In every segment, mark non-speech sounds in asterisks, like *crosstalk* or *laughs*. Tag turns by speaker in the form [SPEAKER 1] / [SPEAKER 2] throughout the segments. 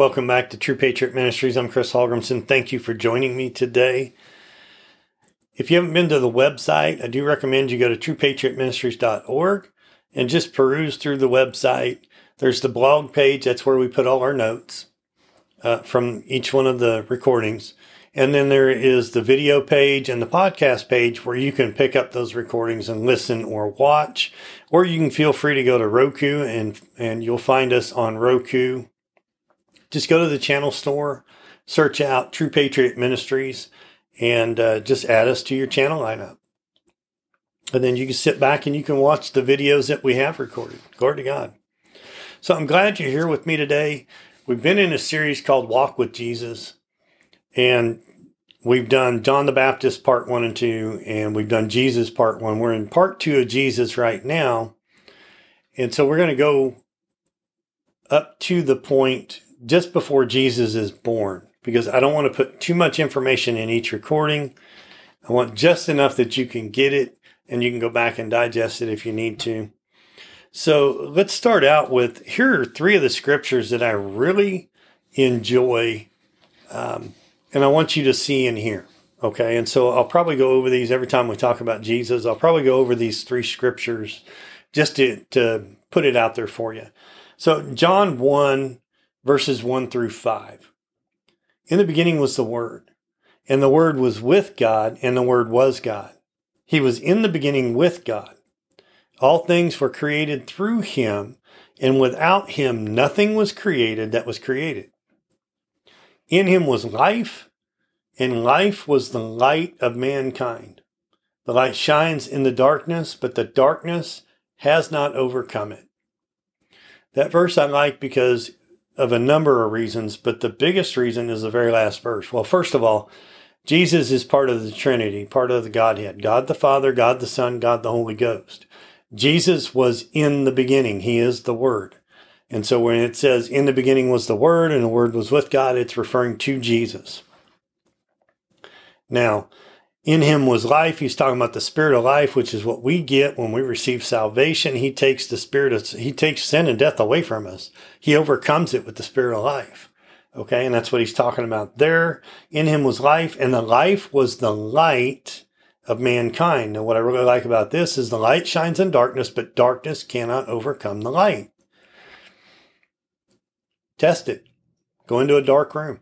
[SPEAKER 1] Welcome back to True Patriot Ministries. I'm Chris Holgrimson. Thank you for joining me today. If you haven't been to the website, I do recommend you go to truepatriotministries.org and just peruse through the website. There's the blog page, that's where we put all our notes uh, from each one of the recordings. And then there is the video page and the podcast page where you can pick up those recordings and listen or watch. Or you can feel free to go to Roku and, and you'll find us on Roku just go to the channel store, search out True Patriot Ministries, and uh, just add us to your channel lineup. And then you can sit back and you can watch the videos that we have recorded. Glory to God. So I'm glad you're here with me today. We've been in a series called Walk with Jesus, and we've done John the Baptist part one and two, and we've done Jesus part one. We're in part two of Jesus right now. And so we're going to go up to the point just before Jesus is born because I don't want to put too much information in each recording. I want just enough that you can get it and you can go back and digest it if you need to. So let's start out with here are three of the scriptures that I really enjoy um, and I want you to see and hear. Okay. And so I'll probably go over these every time we talk about Jesus. I'll probably go over these three scriptures just to, to put it out there for you. So John 1, verses 1 through 5. In the beginning was the Word, and the Word was with God, and the Word was God. He was in the beginning with God. All things were created through him, and without him nothing was created that was created. In him was life, and life was the light of mankind. The light shines in the darkness, but the darkness has not overcome it. That verse I like because of a number of reasons, but the biggest reason is the very last verse. Well, first of all, Jesus is part of the Trinity, part of the Godhead God the Father, God the Son, God the Holy Ghost. Jesus was in the beginning, He is the Word. And so when it says, in the beginning was the Word and the Word was with God, it's referring to Jesus. Now, in him was life. He's talking about the spirit of life, which is what we get when we receive salvation. He takes the spirit of, he takes sin and death away from us. He overcomes it with the spirit of life. Okay. And that's what he's talking about there. In him was life and the life was the light of mankind. Now, what I really like about this is the light shines in darkness, but darkness cannot overcome the light. Test it. Go into a dark room.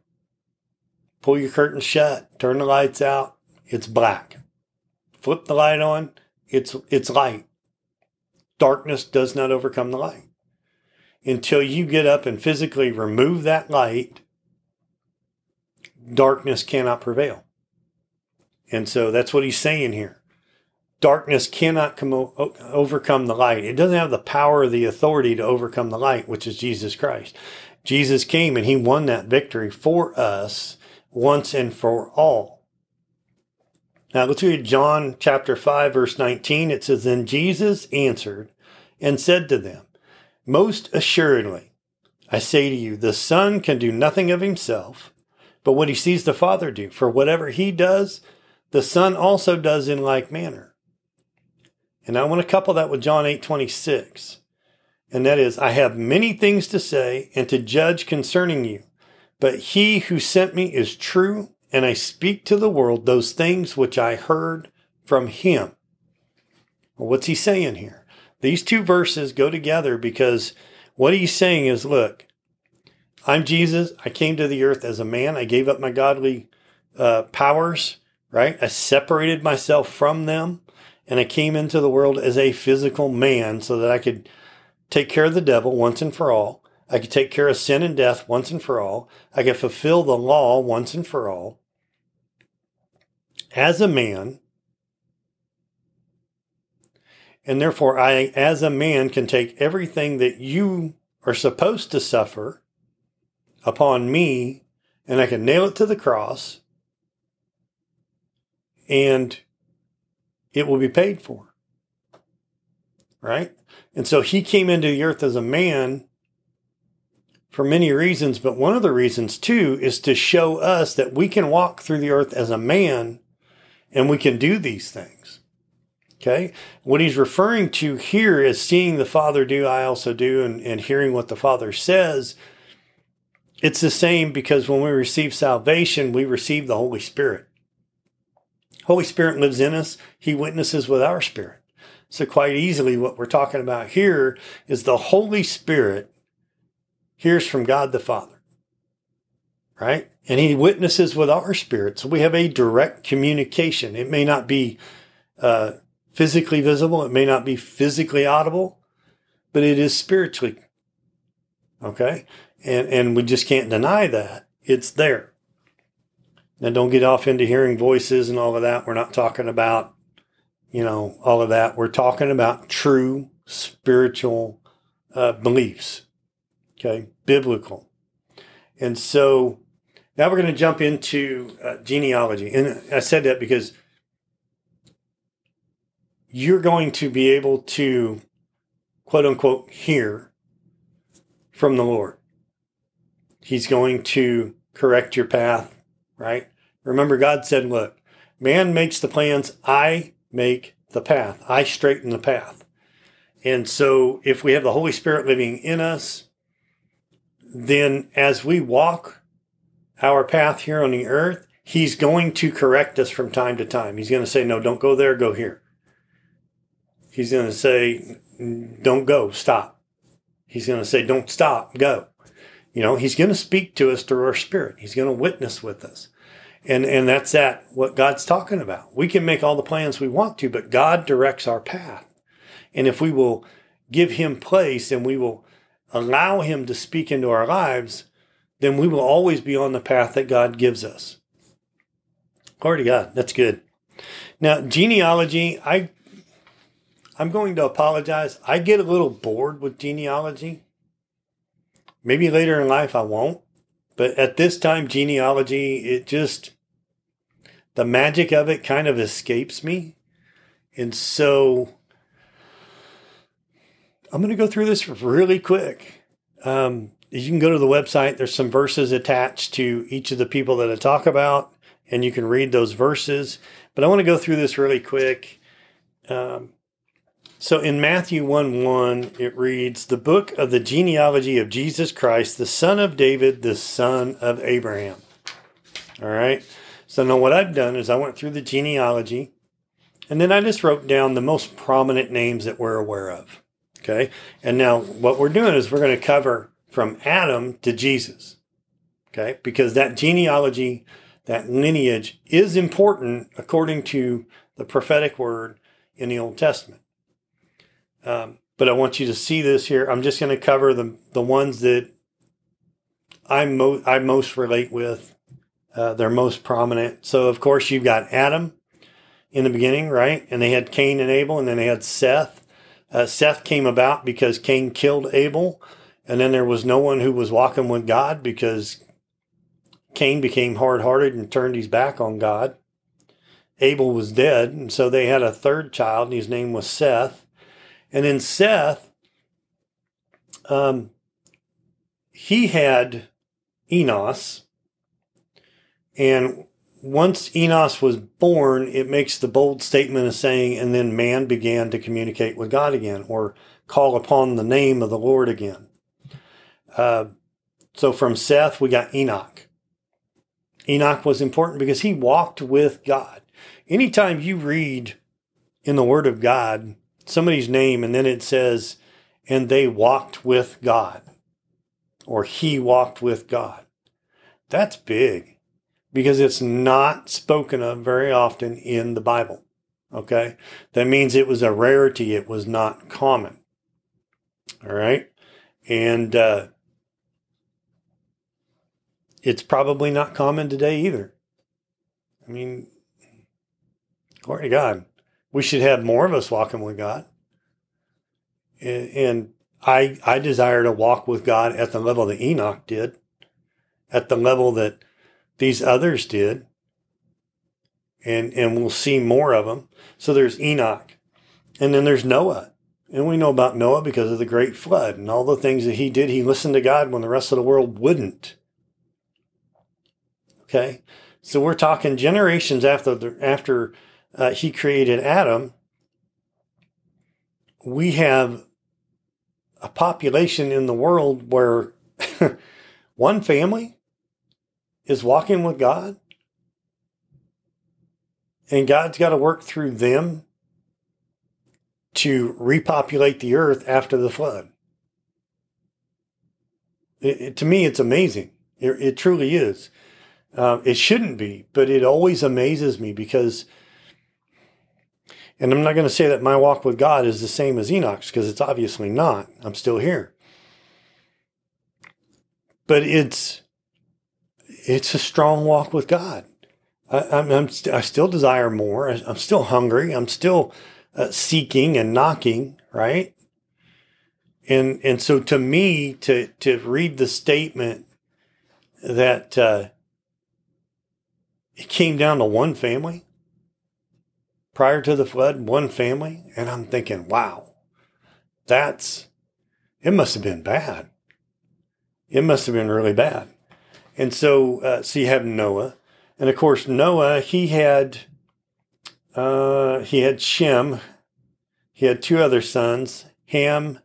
[SPEAKER 1] Pull your curtains shut. Turn the lights out it's black. Flip the light on, it's it's light. Darkness does not overcome the light. Until you get up and physically remove that light, darkness cannot prevail. And so that's what he's saying here. Darkness cannot come o- overcome the light. It doesn't have the power or the authority to overcome the light, which is Jesus Christ. Jesus came and he won that victory for us once and for all. Now let's read John chapter 5, verse 19. It says, Then Jesus answered and said to them, Most assuredly, I say to you, the Son can do nothing of himself, but what he sees the Father do. For whatever he does, the Son also does in like manner. And I want to couple that with John 8 26. And that is, I have many things to say and to judge concerning you, but he who sent me is true and I speak to the world those things which I heard from him. Well, what's he saying here? These two verses go together because what he's saying is look, I'm Jesus. I came to the earth as a man. I gave up my godly uh, powers, right? I separated myself from them and I came into the world as a physical man so that I could take care of the devil once and for all. I could take care of sin and death once and for all. I could fulfill the law once and for all. As a man, and therefore I, as a man, can take everything that you are supposed to suffer upon me and I can nail it to the cross and it will be paid for. Right? And so he came into the earth as a man for many reasons, but one of the reasons too is to show us that we can walk through the earth as a man and we can do these things. Okay. What he's referring to here is seeing the Father do, I also do, and, and hearing what the Father says it's the same because when we receive salvation, we receive the Holy Spirit. Holy Spirit lives in us. He witnesses with our spirit. So quite easily, what we're talking about here is the Holy Spirit hears from God the Father, right? And he witnesses with our spirit. So we have a direct communication. It may not be uh, physically visible. It may not be physically audible, but it is spiritually. Okay. And, and we just can't deny that it's there. Now don't get off into hearing voices and all of that. We're not talking about, you know, all of that. We're talking about true spiritual uh, beliefs. Okay. Biblical. And so now we're going to jump into uh, genealogy. And I said that because you're going to be able to, quote unquote, hear from the Lord. He's going to correct your path, right? Remember, God said, look, man makes the plans, I make the path, I straighten the path. And so if we have the Holy Spirit living in us, then as we walk our path here on the earth, He's going to correct us from time to time. He's going to say, no, don't go there, go here. He's going to say, don't go, stop. He's going to say, don't stop, go. You know, he's going to speak to us through our spirit. He's going to witness with us. And, and that's that, what God's talking about. We can make all the plans we want to, but God directs our path. And if we will give him place and we will allow him to speak into our lives, then we will always be on the path that God gives us. Glory to God. That's good. Now, genealogy, I I'm going to apologize. I get a little bored with genealogy. Maybe later in life I won't. But at this time, genealogy, it just, the magic of it kind of escapes me. And so I'm going to go through this really quick. Um, you can go to the website, there's some verses attached to each of the people that I talk about, and you can read those verses. But I want to go through this really quick. Um, so in Matthew 1 1, it reads, The book of the genealogy of Jesus Christ, the son of David, the son of Abraham. All right. So now what I've done is I went through the genealogy and then I just wrote down the most prominent names that we're aware of. Okay. And now what we're doing is we're going to cover from Adam to Jesus. Okay. Because that genealogy, that lineage is important according to the prophetic word in the Old Testament. Um, but I want you to see this here. I'm just going to cover the the ones that I mo- I most relate with. Uh, they're most prominent. So of course you've got Adam in the beginning, right? And they had Cain and Abel, and then they had Seth. Uh, Seth came about because Cain killed Abel, and then there was no one who was walking with God because Cain became hard hearted and turned his back on God. Abel was dead, and so they had a third child, and his name was Seth. And then Seth, um, he had Enos. And once Enos was born, it makes the bold statement of saying, and then man began to communicate with God again or call upon the name of the Lord again. Uh, so from Seth, we got Enoch. Enoch was important because he walked with God. Anytime you read in the Word of God somebody's name and then it says, and they walked with God, or he walked with God. That's big because it's not spoken of very often in the Bible. Okay. That means it was a rarity. It was not common. All right. And, uh, it's probably not common today either. I mean, glory to God we should have more of us walking with God. And, and I I desire to walk with God at the level that Enoch did, at the level that these others did. And and we'll see more of them. So there's Enoch. And then there's Noah. And we know about Noah because of the great flood and all the things that he did. He listened to God when the rest of the world wouldn't. Okay? So we're talking generations after the, after uh, he created Adam, we have a population in the world where *laughs* one family is walking with God. And God's got to work through them to repopulate the earth after the flood. It, it, to me, it's amazing. It, it truly is. Uh, it shouldn't be, but it always amazes me because, and I'm not going to say that my walk with God is the same as Enoch's because it's obviously not. I'm still here. But it's, it's a strong walk with God. I, I'm, I'm st- I still desire more. I'm still hungry. I'm still uh, seeking and knocking, right? And and so to me, to to read the statement that uh, it came down to one family prior to the flood, one family, and I'm thinking, wow, that's it must have been bad. It must have been really bad. And so, uh, so you have Noah, and of course Noah, he had uh, he had Shem, he had two other sons, Ham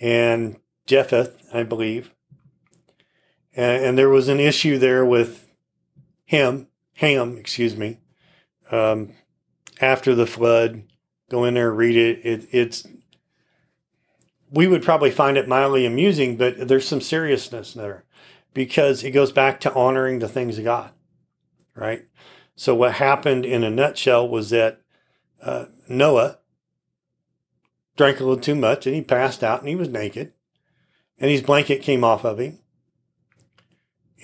[SPEAKER 1] and Japheth, I believe. And, and there was an issue there with Ham, Ham, excuse me. Um, after the flood, go in there, read it. it. It's we would probably find it mildly amusing, but there's some seriousness there because it goes back to honoring the things of God, right? So what happened in a nutshell was that uh, Noah drank a little too much and he passed out and he was naked and his blanket came off of him.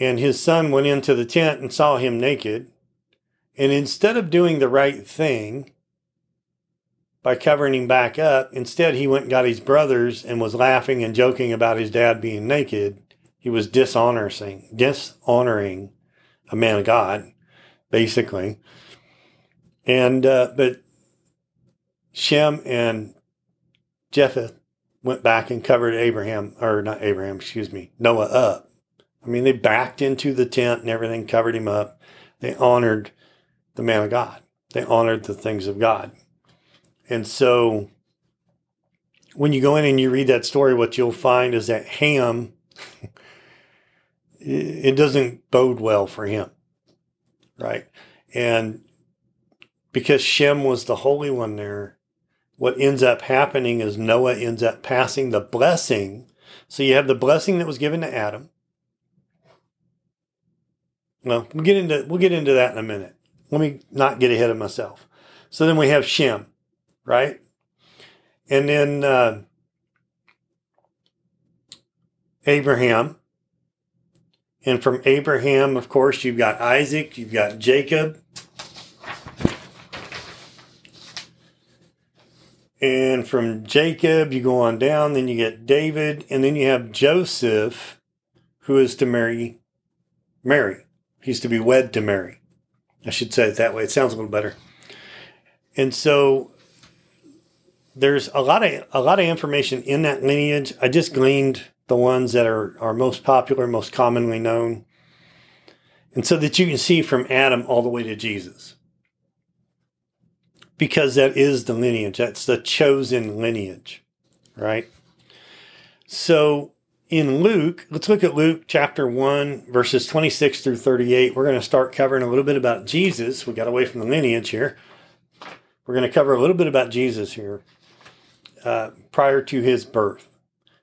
[SPEAKER 1] And his son went into the tent and saw him naked. And instead of doing the right thing by covering him back up, instead he went and got his brothers and was laughing and joking about his dad being naked. He was dishonoring, dishonoring a man of God, basically. And, uh, but Shem and Japheth went back and covered Abraham, or not Abraham, excuse me, Noah up. I mean, they backed into the tent and everything, covered him up. They honored the man of God. They honored the things of God. And so when you go in and you read that story, what you'll find is that Ham, *laughs* it doesn't bode well for him, right? And because Shem was the holy one there, what ends up happening is Noah ends up passing the blessing. So you have the blessing that was given to Adam. Well, we'll get into we'll get into that in a minute. Let me not get ahead of myself. So then we have Shem, right? And then uh, Abraham. And from Abraham, of course, you've got Isaac, you've got Jacob, And from Jacob, you go on down, then you get David, and then you have Joseph, who is to marry Mary. He's to be wed to Mary. I should say it that way. It sounds a little better. And so there's a lot of a lot of information in that lineage. I just gleaned the ones that are, are most popular, most commonly known. And so that you can see from Adam all the way to Jesus because that is the lineage. That's the chosen lineage, right? So in Luke, let's look at Luke chapter 1, verses 26 through 38. We're going to start covering a little bit about Jesus. We got away from the lineage here. We're going to cover a little bit about Jesus here uh, prior to his birth.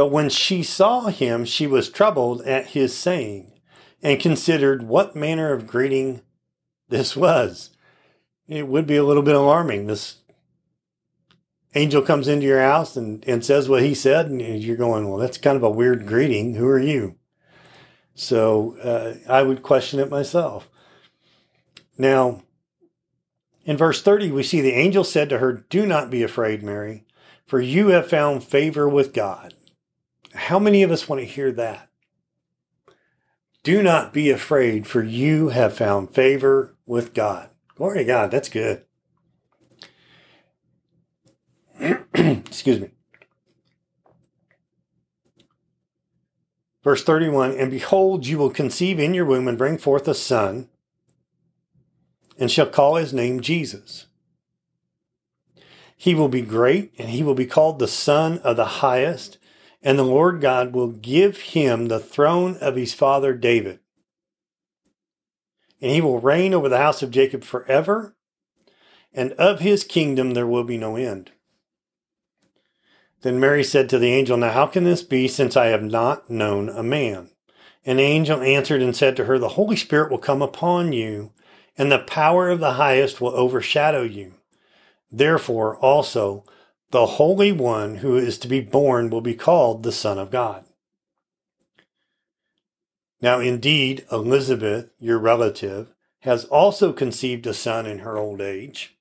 [SPEAKER 1] But when she saw him, she was troubled at his saying, and considered what manner of greeting this was. It would be a little bit alarming. This angel comes into your house and, and says what he said, and you're going, well, that's kind of a weird greeting. Who are you? So uh, I would question it myself. Now, in verse 30, we see the angel said to her, Do not be afraid, Mary, for you have found favor with God. How many of us want to hear that? Do not be afraid, for you have found favor with God. Glory to God. That's good. *clears throat* Excuse me. Verse 31 And behold, you will conceive in your womb and bring forth a son, and shall call his name Jesus. He will be great, and he will be called the Son of the Highest, and the Lord God will give him the throne of his father David. And he will reign over the house of Jacob forever, and of his kingdom there will be no end. Then Mary said to the angel, Now how can this be, since I have not known a man? The angel answered and said to her, The Holy Spirit will come upon you, and the power of the highest will overshadow you. Therefore, also, the Holy One who is to be born will be called the Son of God. Now, indeed, Elizabeth, your relative, has also conceived a son in her old age.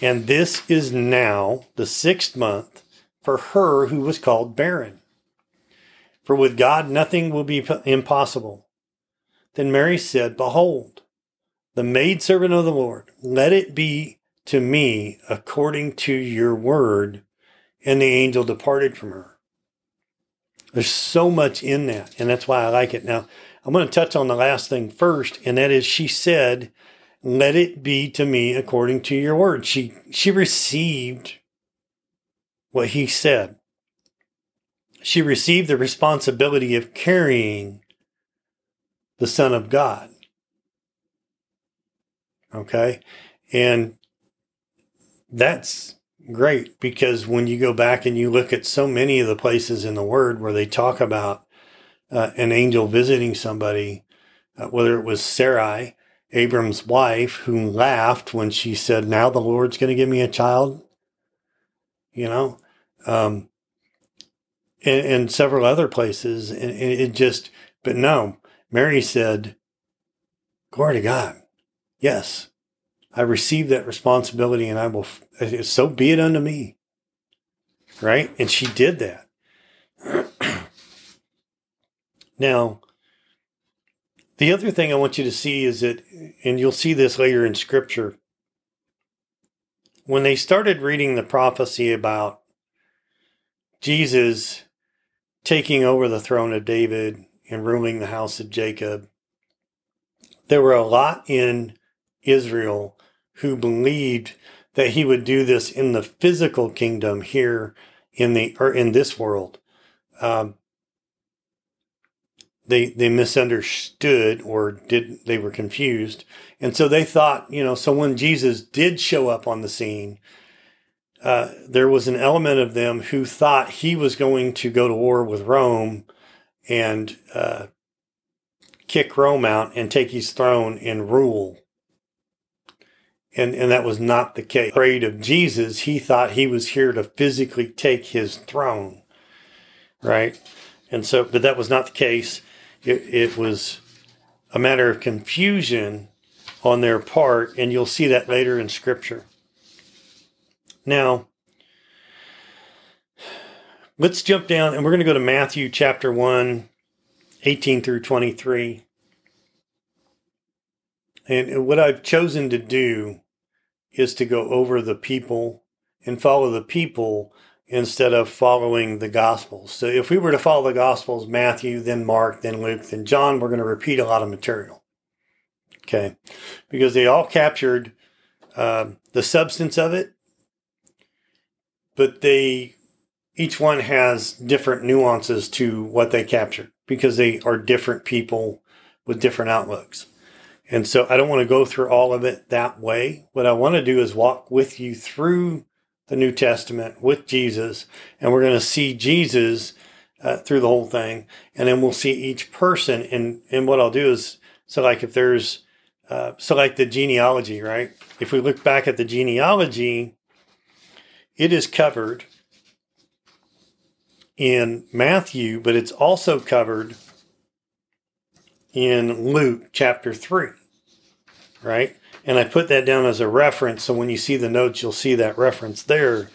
[SPEAKER 1] And this is now the sixth month for her who was called barren. For with God nothing will be impossible. Then Mary said, Behold, the maidservant of the Lord, let it be to me according to your word. And the angel departed from her. There's so much in that, and that's why I like it. Now, I'm going to touch on the last thing first, and that is she said, Let it be to me according to your word. She she received what he said. She received the responsibility of carrying the Son of God. Okay? And that's great because when you go back and you look at so many of the places in the Word where they talk about uh, an angel visiting somebody, uh, whether it was Sarai, Abram's wife, who laughed when she said, Now the Lord's going to give me a child you know, um, and, and several other places. And, and it just, but no, Mary said, Glory to God. Yes, I received that responsibility and I will, so be it unto me. Right? And she did that. *clears throat* now, the other thing I want you to see is that, and you'll see this later in scripture, when they started reading the prophecy about Jesus taking over the throne of David and ruling the house of Jacob, there were a lot in Israel who believed that he would do this in the physical kingdom here in the or in this world. Um, they they misunderstood or did they were confused and so they thought you know so when jesus did show up on the scene uh, there was an element of them who thought he was going to go to war with rome and uh, kick rome out and take his throne and rule and and that was not the case afraid of jesus he thought he was here to physically take his throne right and so but that was not the case it, it was a matter of confusion on their part, and you'll see that later in Scripture. Now, let's jump down and we're going to go to Matthew chapter 1, 18 through 23. And what I've chosen to do is to go over the people and follow the people instead of following the Gospels. So if we were to follow the Gospels, Matthew, then Mark, then Luke, then John, we're going to repeat a lot of material. Okay. Because they all captured uh, the substance of it, but they, each one has different nuances to what they captured because they are different people with different outlooks. And so I don't want to go through all of it that way. What I want to do is walk with you through the New Testament with Jesus, and we're going to see Jesus uh, through the whole thing, and then we'll see each person. And and what I'll do is so like if there's uh, so like the genealogy, right? If we look back at the genealogy, it is covered in Matthew, but it's also covered in Luke chapter 3, right? And I put that down as a reference. So when you see the notes, you'll see that reference there.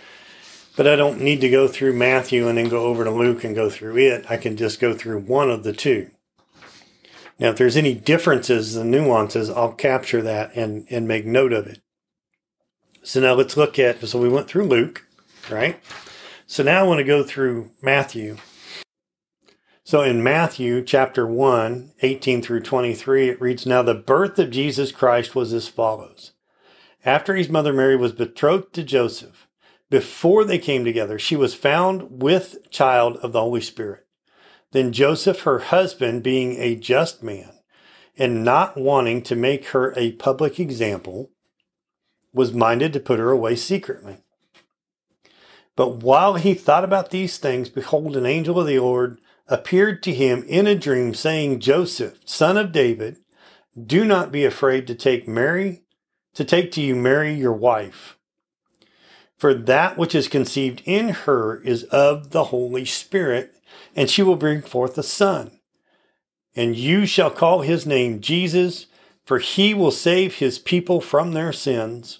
[SPEAKER 1] But I don't need to go through Matthew and then go over to Luke and go through it. I can just go through one of the two. Now, if there's any differences and nuances, I'll capture that and, and make note of it. So now let's look at, so we went through Luke, right? So now I want to go through Matthew. So in Matthew chapter 1, 18 through 23, it reads, Now the birth of Jesus Christ was as follows. After his mother Mary was betrothed to Joseph, before they came together, she was found with child of the Holy Spirit. Then Joseph, her husband, being a just man, and not wanting to make her a public example, was minded to put her away secretly. But while he thought about these things, behold, an angel of the Lord appeared to him in a dream, saying, Joseph, son of David, do not be afraid to take Mary, to take to you Mary your wife. For that which is conceived in her is of the Holy Spirit, and she will bring forth a son. And you shall call his name Jesus, for he will save his people from their sins.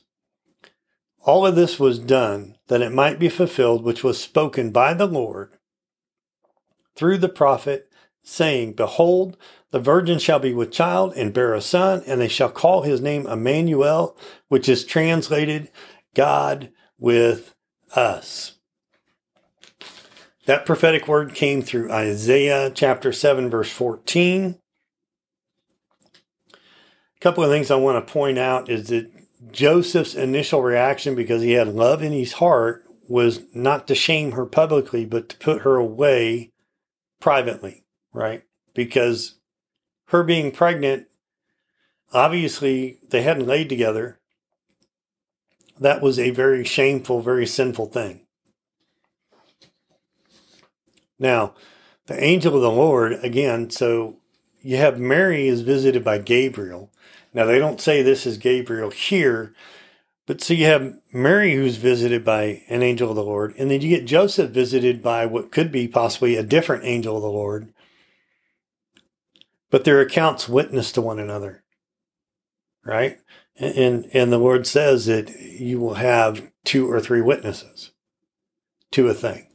[SPEAKER 1] All of this was done that it might be fulfilled, which was spoken by the Lord through the prophet, saying, Behold, the virgin shall be with child and bear a son, and they shall call his name Emmanuel, which is translated God with us. That prophetic word came through Isaiah chapter 7, verse 14. A couple of things I want to point out is that Joseph's initial reaction, because he had love in his heart, was not to shame her publicly, but to put her away privately, right? Because her being pregnant, obviously they hadn't laid together. That was a very shameful, very sinful thing. Now, the angel of the Lord, again, so you have Mary is visited by Gabriel. Now, they don't say this is Gabriel here, but so you have Mary who's visited by an angel of the Lord, and then you get Joseph visited by what could be possibly a different angel of the Lord. But their accounts witness to one another, right? And, and the Lord says that you will have two or three witnesses to a thing.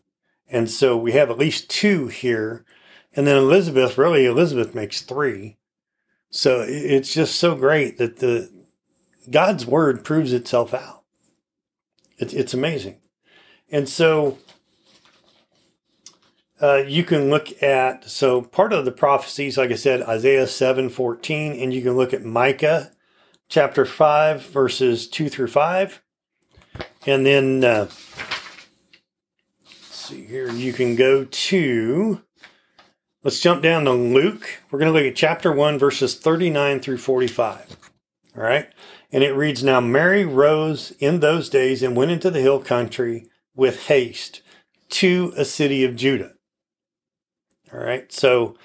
[SPEAKER 1] And so we have at least two here. And then Elizabeth, really, Elizabeth makes three. So it's just so great that the God's word proves itself out. It, it's amazing. And so uh, you can look at, so part of the prophecies, like I said, Isaiah 7 14, and you can look at Micah chapter 5, verses 2 through 5. And then, uh, see here, you can go to, let's jump down to Luke. We're going to look at chapter 1, verses 39 through 45. All right. And it reads Now Mary rose in those days and went into the hill country with haste to a city of Judah. All right. So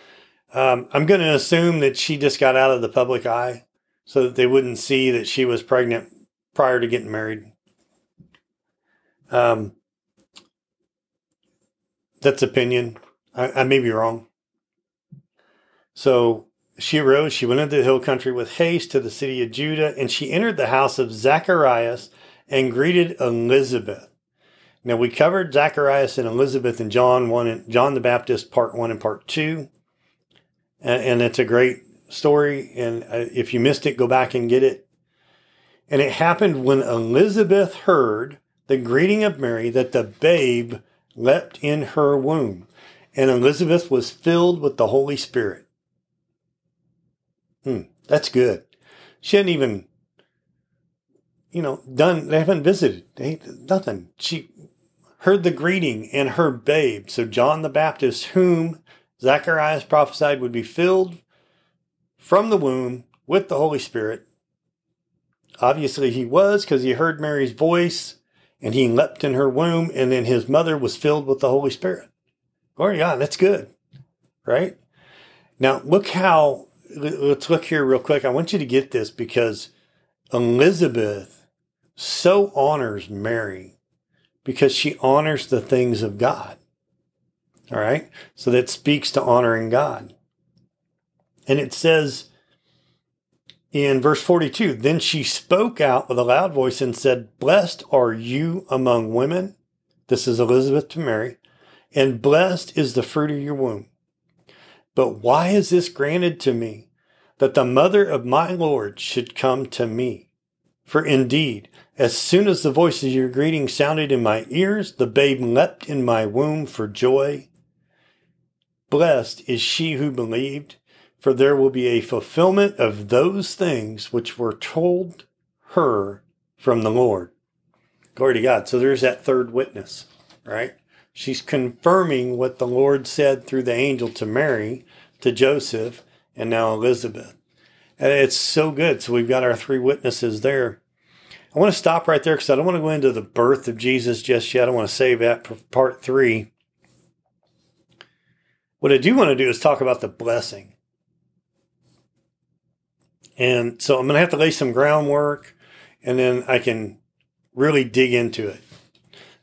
[SPEAKER 1] um, I'm going to assume that she just got out of the public eye so that they wouldn't see that she was pregnant prior to getting married. Um, that's opinion. I, I may be wrong. So she arose, she went into the hill country with haste to the city of Judah, and she entered the house of Zacharias and greeted Elizabeth. Now we covered Zacharias and Elizabeth and John one and John the Baptist part one and part two, and, and it's a great story. And uh, if you missed it, go back and get it. And it happened when Elizabeth heard the greeting of Mary that the babe leapt in her womb, and Elizabeth was filled with the Holy Spirit. Hmm, that's good. She hadn't even, you know, done, they haven't visited. They, nothing. She heard the greeting and her babe. So John the Baptist, whom Zacharias prophesied would be filled from the womb with the Holy Spirit. Obviously, he was because he heard Mary's voice and he leapt in her womb, and then his mother was filled with the Holy Spirit. Glory to God, that's good, right? Now, look how let's look here real quick. I want you to get this because Elizabeth so honors Mary because she honors the things of God. All right. So that speaks to honoring God. And it says in verse 42 Then she spoke out with a loud voice and said, Blessed are you among women. This is Elizabeth to Mary. And blessed is the fruit of your womb. But why is this granted to me? that the mother of my Lord should come to me. For indeed, as soon as the voice of your greeting sounded in my ears, the babe leapt in my womb for joy. Blessed is she who believed, for there will be a fulfillment of those things which were told her from the Lord. Glory to God. So there's that third witness, right? She's confirming what the Lord said through the angel to Mary, to Joseph, and now Elizabeth. And it's so good. So we've got our three witnesses there. I want to stop right there because I don't want to go into the birth of Jesus just yet. I want to save that for part three. What I do want to do is talk about the blessing. And so I'm going to have to lay some groundwork and then I can really dig into it.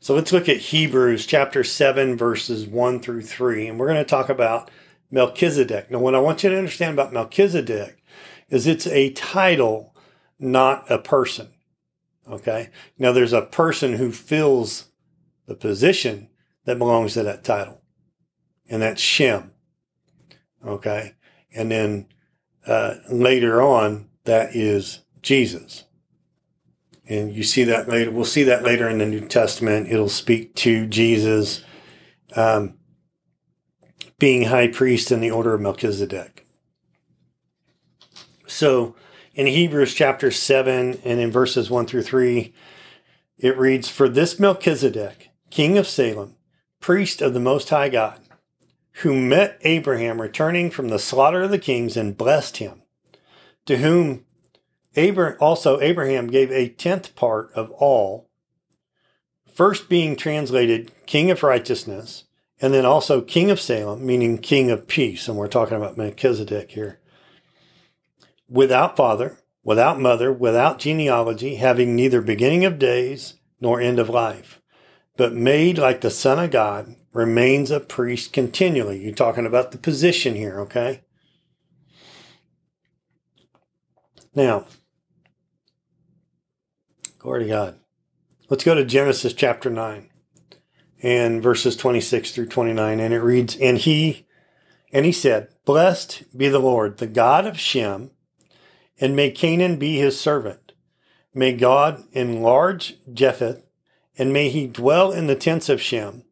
[SPEAKER 1] So let's look at Hebrews chapter 7, verses 1 through 3. And we're going to talk about Melchizedek. Now, what I want you to understand about Melchizedek is it's a title, not a person. Okay. Now, there's a person who fills the position that belongs to that title, and that's Shem. Okay. And then uh, later on, that is Jesus. And you see that later. We'll see that later in the New Testament. It'll speak to Jesus um, being high priest in the order of Melchizedek. So in Hebrews chapter 7 and in verses 1 through 3, it reads For this Melchizedek, king of Salem, priest of the Most High God, who met Abraham returning from the slaughter of the kings and blessed him, to whom Also Abraham gave a tenth part of all, first being translated king of righteousness, and then also king of Salem, meaning king of peace. And we're talking about Melchizedek here. Without father, without mother, without genealogy, having neither beginning of days nor end of life, but made like the Son of God, remains a priest continually. You're talking about the position here, okay? Now, Glory to God. Let's go to Genesis chapter 9 and verses 26 through 29. And it reads, And he, and he said, Blessed be the Lord, the God of Shem, and may Canaan be his servant. May God enlarge Japheth, and may he dwell in the tents of Shem,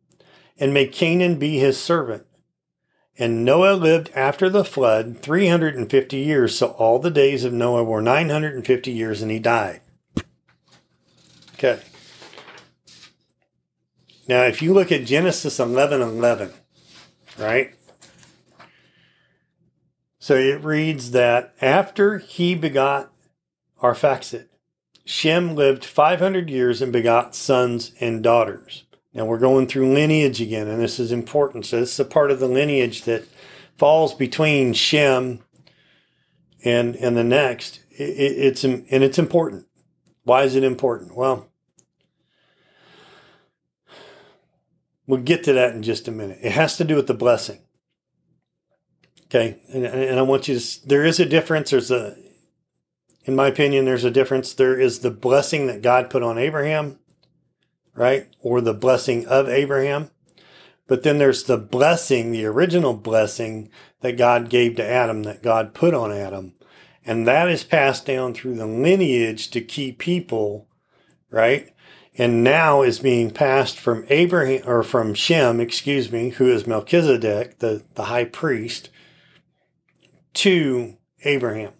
[SPEAKER 1] and may Canaan be his servant. And Noah lived after the flood 350 years, so all the days of Noah were 950 years, and he died. Okay. Now, if you look at Genesis 11 11, right? So it reads that after he begot Arphaxad, Shem lived 500 years and begot sons and daughters. Now we're going through lineage again, and this is important. So this is a part of the lineage that falls between Shem and and the next. It, it's and it's important. Why is it important? Well, We'll get to that in just a minute. It has to do with the blessing. Okay. And, and I want you to, there is a difference. There's a, in my opinion, there's a difference. There is the blessing that God put on Abraham, right? Or the blessing of Abraham. But then there's the blessing, the original blessing that God gave to Adam, that God put on Adam. And that is passed down through the lineage to key people, right? And now is being passed from Abraham or from Shem, excuse me, who is Melchizedek, the, the high priest, to Abraham.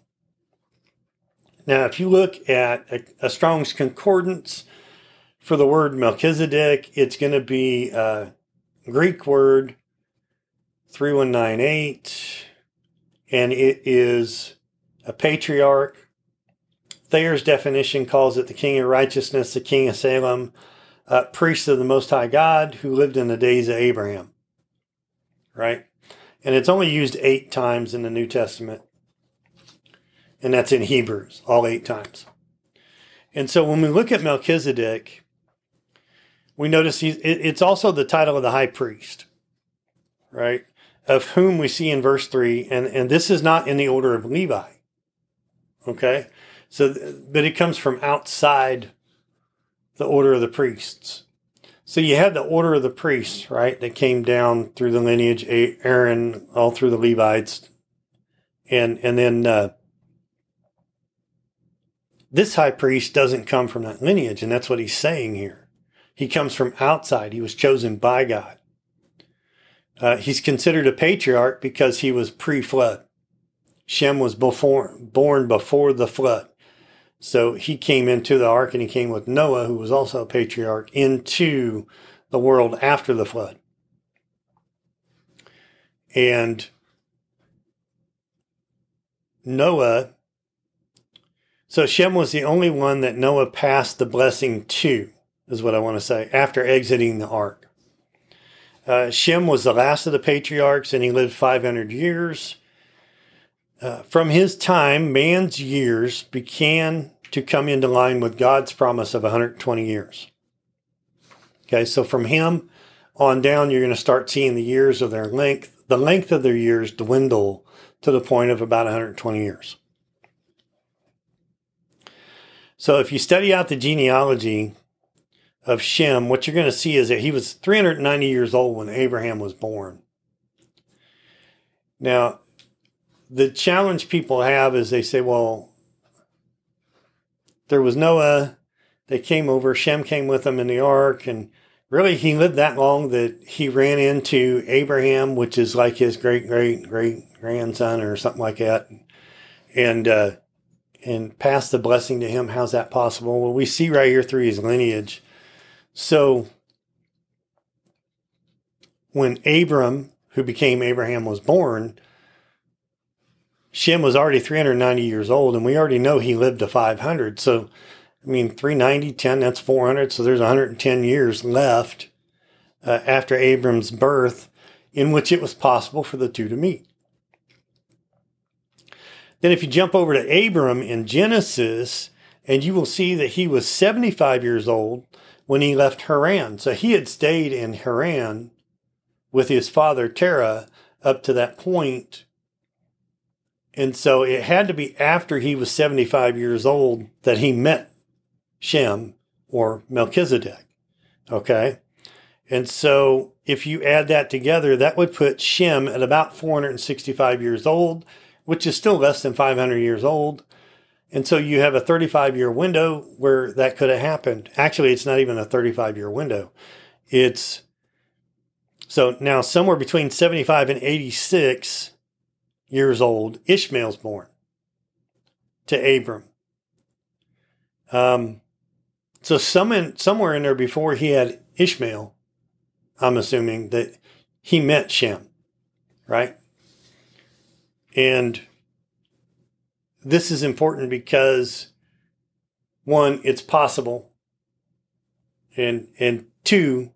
[SPEAKER 1] Now, if you look at a, a Strong's Concordance for the word Melchizedek, it's going to be a Greek word 3198, and it is a patriarch Thayer's definition calls it the king of righteousness, the king of Salem, uh, priest of the Most High God who lived in the days of Abraham. Right? And it's only used eight times in the New Testament. And that's in Hebrews, all eight times. And so when we look at Melchizedek, we notice he's, it's also the title of the high priest, right? Of whom we see in verse 3, and, and this is not in the order of Levi. Okay? So, but it comes from outside the order of the priests. So you had the order of the priests, right, that came down through the lineage, Aaron, all through the Levites, and and then uh, this high priest doesn't come from that lineage, and that's what he's saying here. He comes from outside. He was chosen by God. Uh, he's considered a patriarch because he was pre-flood. Shem was before, born before the flood. So he came into the ark and he came with Noah, who was also a patriarch, into the world after the flood. And Noah, so Shem was the only one that Noah passed the blessing to, is what I want to say, after exiting the ark. Uh, Shem was the last of the patriarchs and he lived 500 years. Uh, from his time, man's years began to come into line with God's promise of 120 years. Okay, so from him on down, you're going to start seeing the years of their length, the length of their years dwindle to the point of about 120 years. So if you study out the genealogy of Shem, what you're going to see is that he was 390 years old when Abraham was born. Now, the challenge people have is they say, well, there was Noah. They came over. Shem came with them in the ark. And really, he lived that long that he ran into Abraham, which is like his great, great, great grandson or something like that. And, uh, and passed the blessing to him. How's that possible? Well, we see right here through his lineage. So when Abram, who became Abraham, was born, Shem was already 390 years old, and we already know he lived to 500. So, I mean, 390, 10, that's 400. So there's 110 years left uh, after Abram's birth in which it was possible for the two to meet. Then, if you jump over to Abram in Genesis, and you will see that he was 75 years old when he left Haran. So he had stayed in Haran with his father Terah up to that point and so it had to be after he was 75 years old that he met Shem or Melchizedek. Okay. And so if you add that together, that would put Shem at about 465 years old, which is still less than 500 years old. And so you have a 35 year window where that could have happened. Actually, it's not even a 35 year window. It's so now somewhere between 75 and 86 years old, Ishmael's born to Abram. Um, so some in, somewhere in there before he had Ishmael, I'm assuming that he met Shem, right? And this is important because one, it's possible, and and two,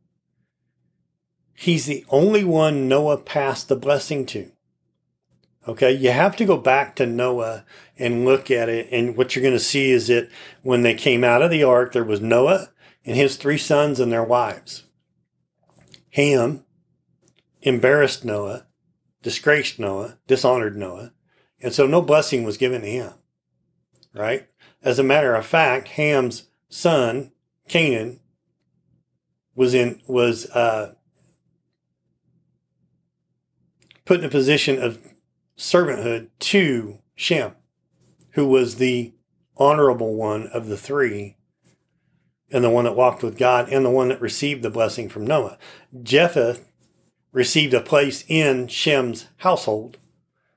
[SPEAKER 1] he's the only one Noah passed the blessing to. Okay, you have to go back to Noah and look at it. And what you're going to see is that when they came out of the ark, there was Noah and his three sons and their wives. Ham embarrassed Noah, disgraced Noah, dishonored Noah. And so no blessing was given to him, right? As a matter of fact, Ham's son, Canaan, was in, was, uh, put in a position of servanthood to Shem, who was the honorable one of the three and the one that walked with God and the one that received the blessing from Noah. Japheth received a place in Shem's household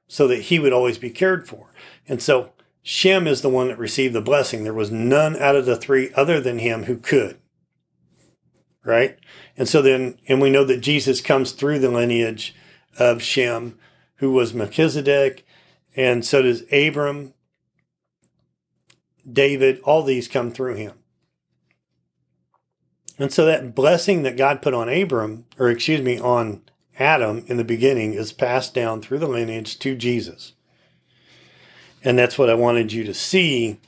[SPEAKER 1] so that he would always be cared for. And so Shem is the one that received the blessing. There was none out of the three other than him who could. Right? And so then, and we know that Jesus comes through the lineage of Shem who was Melchizedek, and so does Abram, David, all these come through him. And so that blessing that God put on Abram, or excuse me, on Adam in the beginning is passed down through the lineage to Jesus. And that's what I wanted you to see.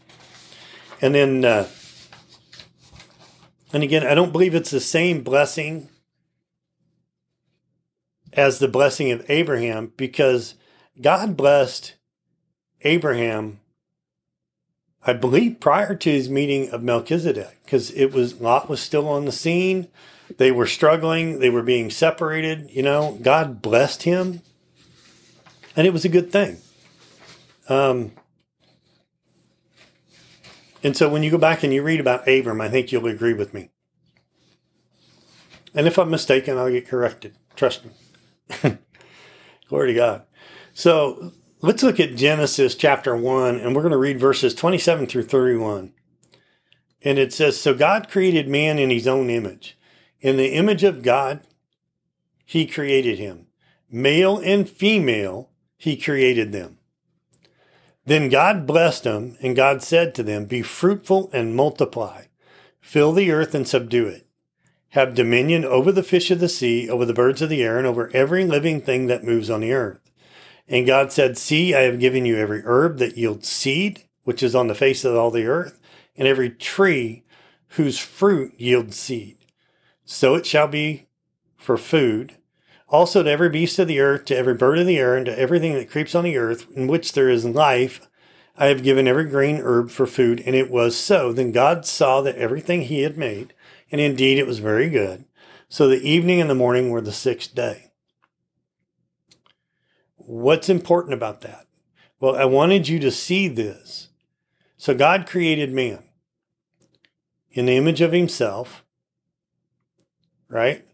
[SPEAKER 1] And then, uh, and again, I don't believe it's the same blessing as the blessing of Abraham because God blessed Abraham, I believe, prior to his meeting of Melchizedek, because it was Lot was still on the scene. They were struggling, they were being separated. You know, God blessed him, and it was a good thing. Um, and so when you go back and you read about Abram, I think you'll agree with me. And if I'm mistaken, I'll get corrected. Trust me. *laughs* Glory to God. So let's look at Genesis chapter 1, and we're going to read verses 27 through 31. And it says, So God created man in his own image. In the image of God, he created him. Male and female, he created them. Then God blessed them, and God said to them, Be fruitful and multiply, fill the earth and subdue it. Have dominion over the fish of the sea, over the birds of the air, and over every living thing that moves on the earth. And God said, See, I have given you every herb that yields seed, which is on the face of all the earth, and every tree whose fruit yields seed. So it shall be for food. Also to every beast of the earth, to every bird of the air, and to everything that creeps on the earth, in which there is life, I have given every green herb for food. And it was so. Then God saw that everything he had made, and indeed it was very good. So the evening and the morning were the sixth day. What's important about that? Well, I wanted you to see this. So God created man in the image of himself, right?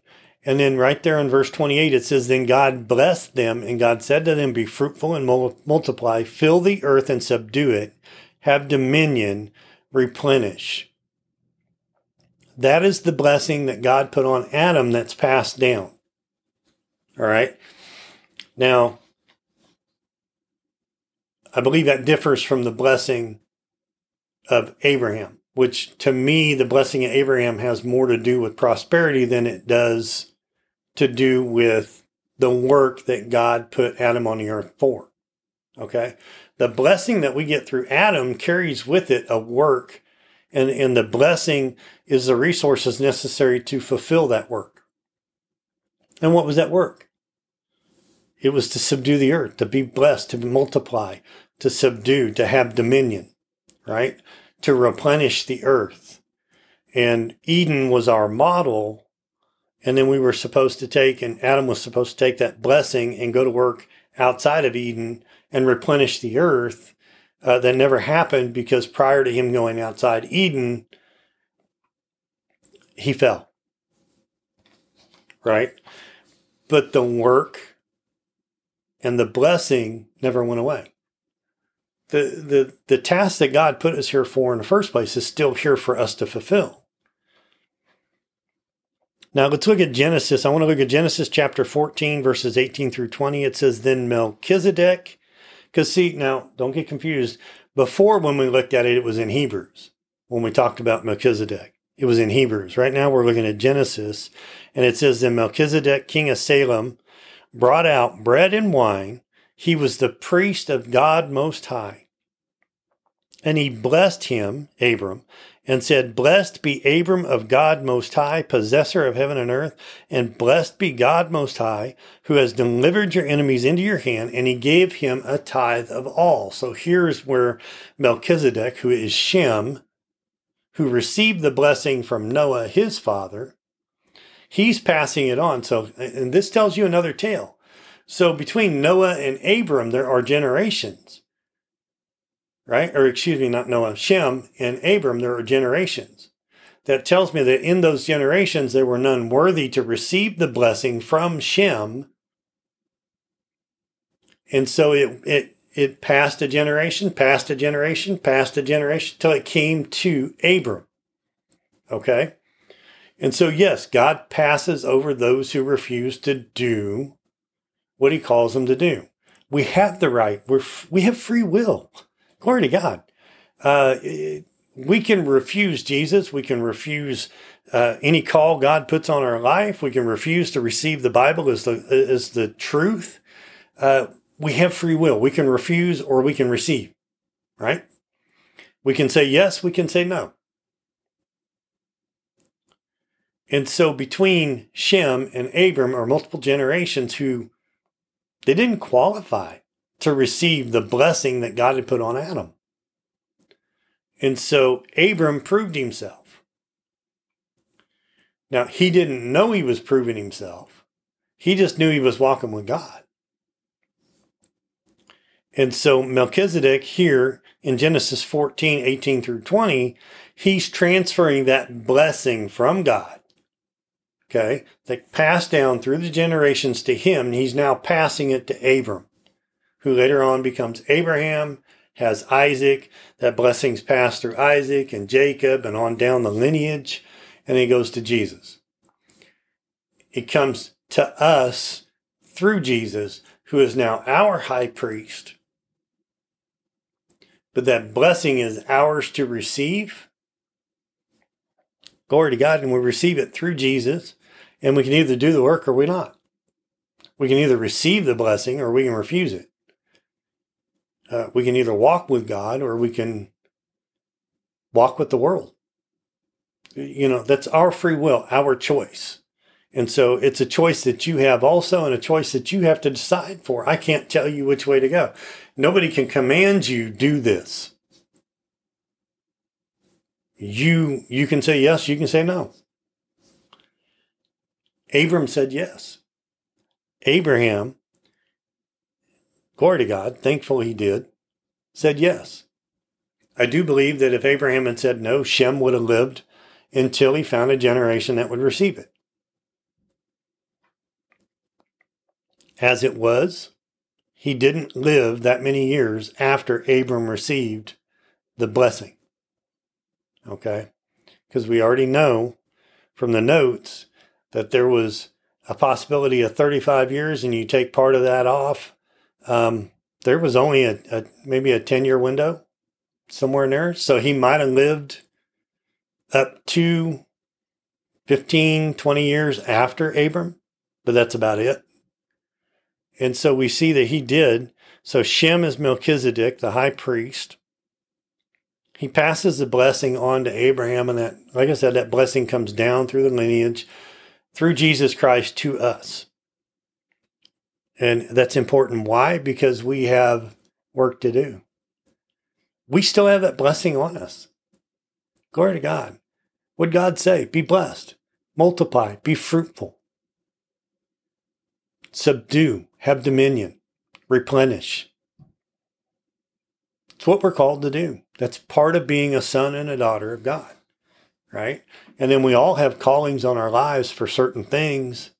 [SPEAKER 1] And then right there in verse 28, it says, Then God blessed them, and God said to them, Be fruitful and multiply, fill the earth and subdue it, have dominion, replenish. That is the blessing that God put on Adam that's passed down. All right. Now, I believe that differs from the blessing of Abraham, which to me, the blessing of Abraham has more to do with prosperity than it does to do with the work that God put Adam on the earth for. Okay. The blessing that we get through Adam carries with it a work and, and the blessing is the resources necessary to fulfill that work. And what was that work? It was to subdue the earth, to be blessed, to multiply, to subdue, to have dominion, right? To replenish the earth. And Eden was our model. And then we were supposed to take, and Adam was supposed to take that blessing and go to work outside of Eden and replenish the earth uh, that never happened because prior to him going outside Eden, he fell. Right? But the work and the blessing never went away. The, the, the task that God put us here for in the first place is still here for us to fulfill. Now let's look at Genesis. I want to look at Genesis chapter 14, verses 18 through 20. It says, Then Melchizedek, because see, now don't get confused. Before, when we looked at it, it was in Hebrews when we talked about Melchizedek. It was in Hebrews. Right now, we're looking at Genesis, and it says, that Melchizedek, king of Salem, brought out bread and wine. He was the priest of God Most High. And he blessed him, Abram, and said, Blessed be Abram of God Most High, possessor of heaven and earth, and blessed be God Most High, who has delivered your enemies into your hand, and he gave him a tithe of all. So here's where Melchizedek, who is Shem, who received the blessing from Noah, his father, he's passing it on. So, and this tells you another tale. So between Noah and Abram, there are generations right? Or excuse me, not Noah, Shem and Abram, there are generations. That tells me that in those generations there were none worthy to receive the blessing from Shem. And so it it it passed a generation, passed a generation, passed a generation till it came to Abram. Okay? And so yes, God passes over those who refuse to do what he calls them to do. We have the right. We're we have free will. Glory to God. Uh, we can refuse Jesus. We can refuse uh, any call God puts on our life. We can refuse to receive the Bible as the as the truth. Uh, we have free will. We can refuse or we can receive. Right? We can say yes. We can say no. And so between Shem and Abram are multiple generations who they didn't qualify to receive the blessing that God had put on Adam. And so Abram proved himself. Now, he didn't know he was proving himself, he just knew he was walking with God. And so Melchizedek here in Genesis 14, 18 through 20, he's transferring that blessing from God. Okay. That passed down through the generations to him. And he's now passing it to Abram, who later on becomes Abraham, has Isaac. That blessing's passed through Isaac and Jacob and on down the lineage. And he goes to Jesus. It comes to us through Jesus, who is now our high priest. But that blessing is ours to receive. Glory to God, and we receive it through Jesus, and we can either do the work or we not. We can either receive the blessing or we can refuse it. Uh, we can either walk with God or we can walk with the world. You know, that's our free will, our choice. And so it's a choice that you have also and a choice that you have to decide for. I can't tell you which way to go. Nobody can command you do this. You you can say yes, you can say no. Abram said yes. Abraham, glory to God, thankful he did, said yes. I do believe that if Abraham had said no, Shem would have lived until he found a generation that would receive it. As it was, he didn't live that many years after Abram received the blessing. Okay? Because we already know from the notes that there was a possibility of 35 years and you take part of that off. Um, there was only a, a maybe a 10 year window somewhere in there. So he might have lived up to 15, 20 years after Abram, but that's about it. And so we see that he did. So Shem is Melchizedek, the high priest. He passes the blessing on to Abraham, and that, like I said, that blessing comes down through the lineage, through Jesus Christ to us. And that's important. Why? Because we have work to do. We still have that blessing on us. Glory to God. What God say? Be blessed, multiply, be fruitful, subdue, have dominion, replenish. It's what we're called to do. That's part of being a son and a daughter of God, right? And then we all have callings on our lives for certain things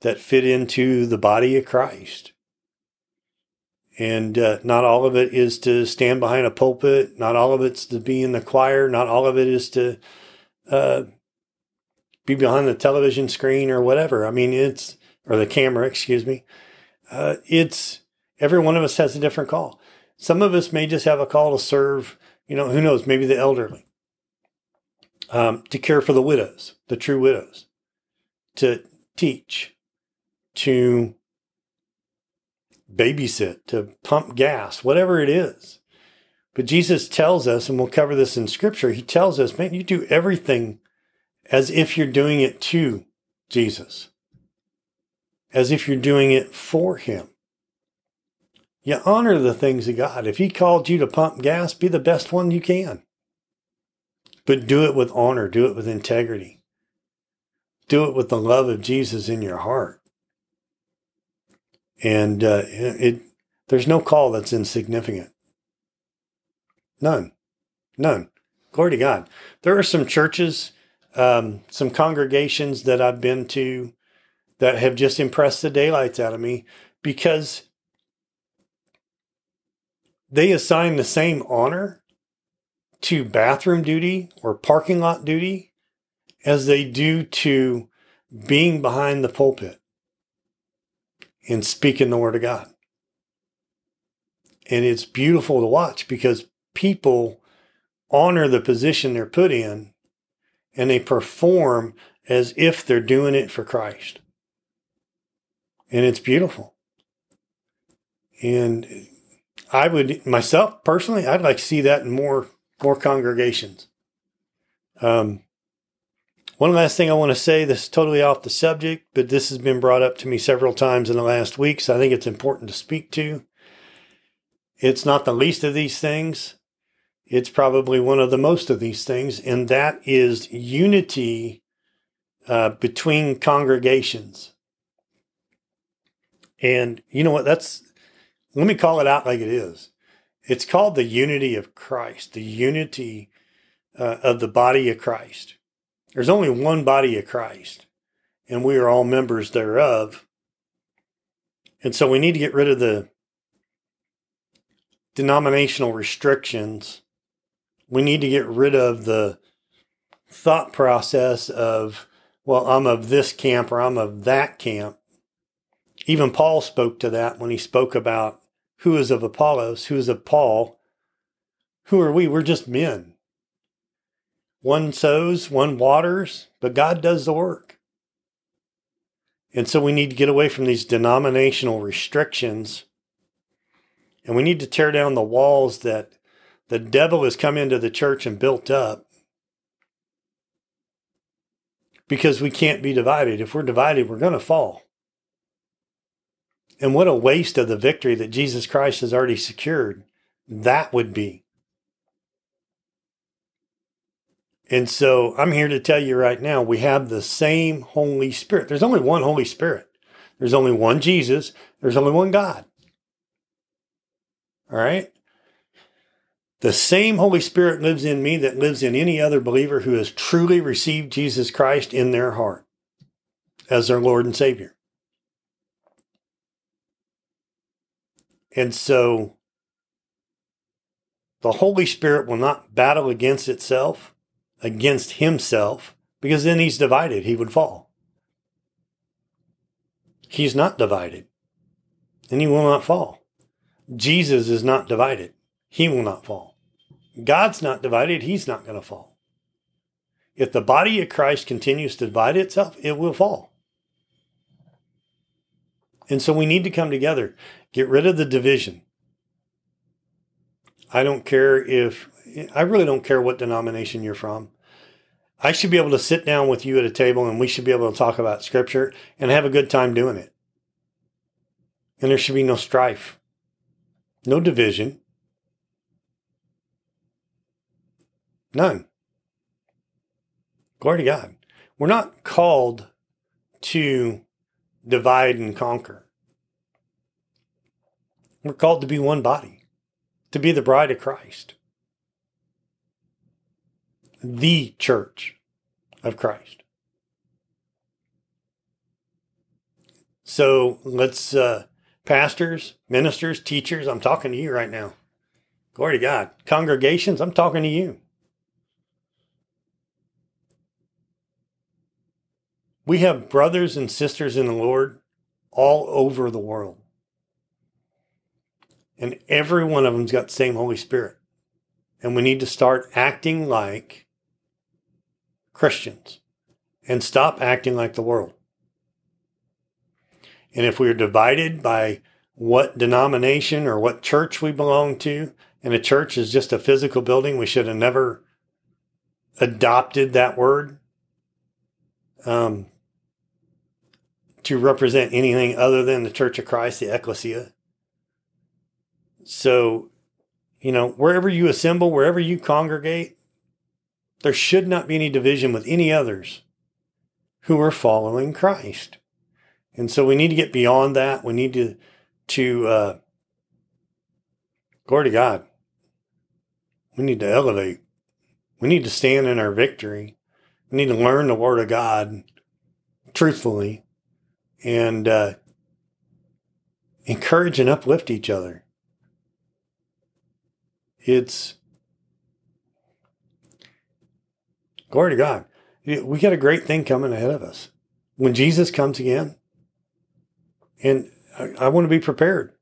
[SPEAKER 1] that fit into the body of Christ. And uh, not all of it is to stand behind a pulpit. Not all of it's to be in the choir. Not all of it is to uh, be behind the television screen or whatever. I mean, it's, or the camera, excuse me uh, it's every one of us has a different call. Some of us may just have a call to serve, you know, who knows, maybe the elderly, um, to care for the widows, the true widows, to teach, to babysit, to pump gas, whatever it is. But Jesus tells us, and we'll cover this in scripture, he tells us, man, you do everything as if you're doing it to Jesus as if you're doing it for Him. You honor the things of God. If He called you to pump gas, be the best one you can. But do it with honor, do it with integrity, do it with the love of Jesus in your heart. And uh, it, there's no call that's insignificant. None. None. Glory to God. There are some churches, um, some congregations that I've been to that have just impressed the daylights out of me because they assign the same honor to bathroom duty or parking lot duty as they do to being behind the pulpit and speaking the word of God. And it's beautiful to watch because people honor the position they're put in and they perform as if they're doing it for Christ and it's beautiful. And I would myself personally, I'd like to see that in more more congregations. Um, one last thing I want to say. This is totally off the subject, but this has been brought up to me several times in the last week, so I think it's important to speak to. It's not the least of these things. It's probably one of the most of these things, and that is unity uh, between congregations. And you know what? That's let me call it out like it is. It's called the unity of Christ, the unity uh, of the body of Christ. There's only one body of Christ, and we are all members thereof. And so we need to get rid of the denominational restrictions. We need to get rid of the thought process of, well, I'm of this camp or I'm of that camp. Even Paul spoke to that when he spoke about who is of Apollos, who is of Paul. Who are we? We're just men. One sows, one waters, but God does the work. And so we need to get away from these denominational restrictions. And we need to tear down the walls that the devil has come into the church and built up. Because we can't be divided. If we're divided, we're going to fall. And what a waste of the victory that Jesus Christ has already secured that would be. And so I'm here to tell you right now we have the same Holy Spirit. There's only one Holy Spirit, there's only one Jesus, there's only one God. All right? The same Holy Spirit lives in me that lives in any other believer who has truly received Jesus Christ in their heart as their Lord and Savior. And so the Holy Spirit will not battle against itself against himself because then he's divided. He would fall. He's not divided and he will not fall. Jesus is not divided. He will not fall. God's not divided. He's not going to fall. If the body of Christ continues to divide itself, it will fall. And so we need to come together, get rid of the division. I don't care if I really don't care what denomination you're from. I should be able to sit down with you at a table and we should be able to talk about scripture and have a good time doing it. And there should be no strife, no division, none. Glory to God. We're not called to divide and conquer. We're called to be one body, to be the bride of Christ the church of Christ. So let's, uh, pastors, ministers, teachers, I'm talking to you right now. Glory to God. Congregations, I'm talking to you. We have brothers and sisters in the Lord all over the world. And every one of them's got the same Holy Spirit. And we need to start acting like Christians and stop acting like the world. And if we're divided by what denomination or what church we belong to, and a church is just a physical building, we should have never adopted that word um, to represent anything other than the Church of Christ, the ecclesia. So, you know, wherever you assemble, wherever you congregate, there should not be any division with any others who are following Christ. And so we need to get beyond that. We need to, to, uh, glory to God. We need to elevate. We need to stand in our victory. We need to learn the word of God truthfully and, uh, encourage and uplift each other. It's, Glory to God. We got a great thing coming ahead of us. When Jesus comes again, and I, I want to be prepared.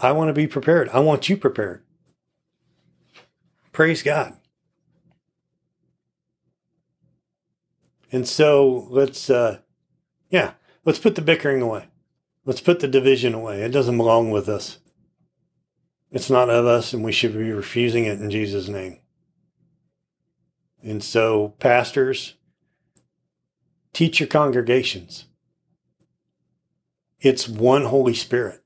[SPEAKER 1] I want to be prepared. I want you prepared. Praise God. And so let's, uh, yeah, let's put the bickering away. Let's put the division away. It doesn't belong with us. It's not of us, and we should be refusing it in Jesus' name. And so, pastors, teach your congregations. It's one Holy Spirit,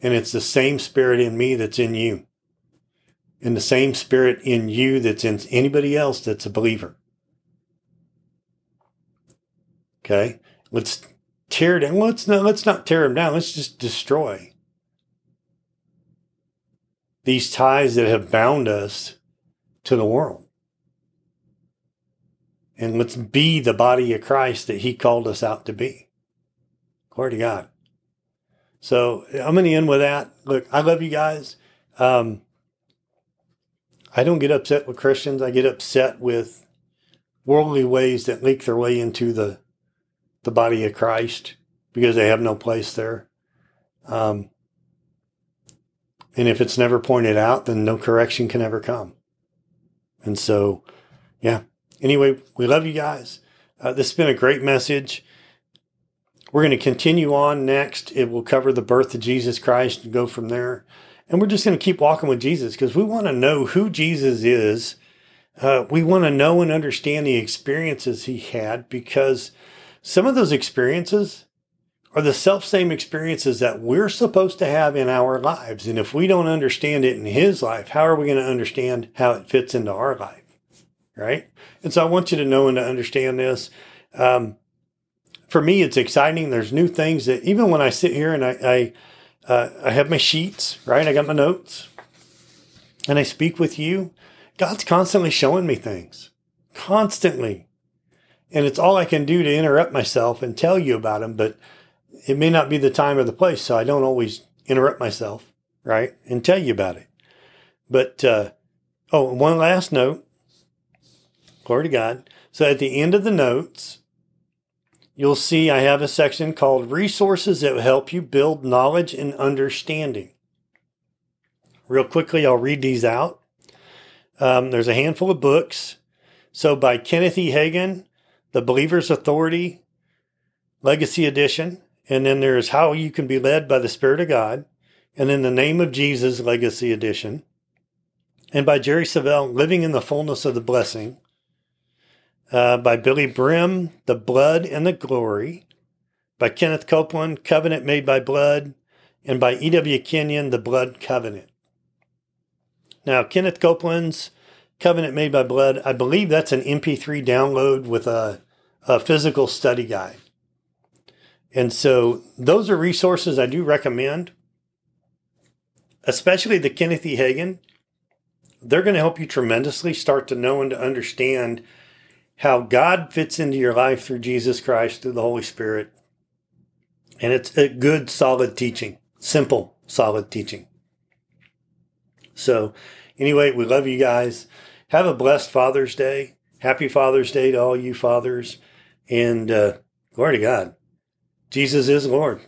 [SPEAKER 1] and it's the same Spirit in me that's in you, and the same Spirit in you that's in anybody else that's a believer. Okay? Let's tear down. Let's not, let's not tear them down. Let's just destroy these ties that have bound us to the world. And let's be the body of Christ that he called us out to be. Glory to God. So I'm going to end with that. Look, I love you guys. Um, I don't get upset with Christians. I get upset with worldly ways that leak their way into the the body of Christ because they have no place there. Um, and if it's never pointed out, then no correction can ever come. And so, yeah. Anyway, we love you guys. Uh, this has been a great message. We're going to continue on next. It will cover the birth of Jesus Christ and go from there. And we're just going to keep walking with Jesus because we want to know who Jesus is. Uh, we want to know and understand the experiences he had because some of those experiences are the self same experiences that we're supposed to have in our lives. And if we don't understand it in his life, how are we going to understand how it fits into our life? Right. And so I want you to know and to understand this. Um, for me, it's exciting. There's new things that even when I sit here and I, I, uh, I have my sheets, right? I got my notes and I speak with you. God's constantly showing me things, constantly. And it's all I can do to interrupt myself and tell you about them. But it may not be the time or the place, so I don't always interrupt myself, right, and tell you about it. But uh, oh, one last note. Glory to God. So at the end of the notes, you'll see I have a section called Resources that will help you build knowledge and understanding. Real quickly, I'll read these out. Um, there's a handful of books. So by Kenneth E. Hagin, The Believer's Authority, Legacy Edition. And then there's How You Can Be Led by the Spirit of God. And then The Name of Jesus Legacy Edition. And by Jerry Savelle, Living in the Fullness of the Blessing. Uh, by Billye Brim, The Blood and the Glory. By Kenneth Copeland, Covenant Made by Blood. And by E.W. Kenyon, The Blood Covenant. Now, Kenneth Copeland's Covenant Made by Blood, I believe that's an MP3 download with a, a physical study guide. And so those are resources I do recommend, especially the Kenneth E. Hagin. They're going to help you tremendously start to know and to understand how God fits into your life through Jesus Christ, through the Holy Spirit. And it's a good, solid teaching, simple, solid teaching. So, anyway, we love you guys. Have a blessed Father's Day. Happy Father's Day to all you fathers. And uh, glory to God. Jesus is Lord.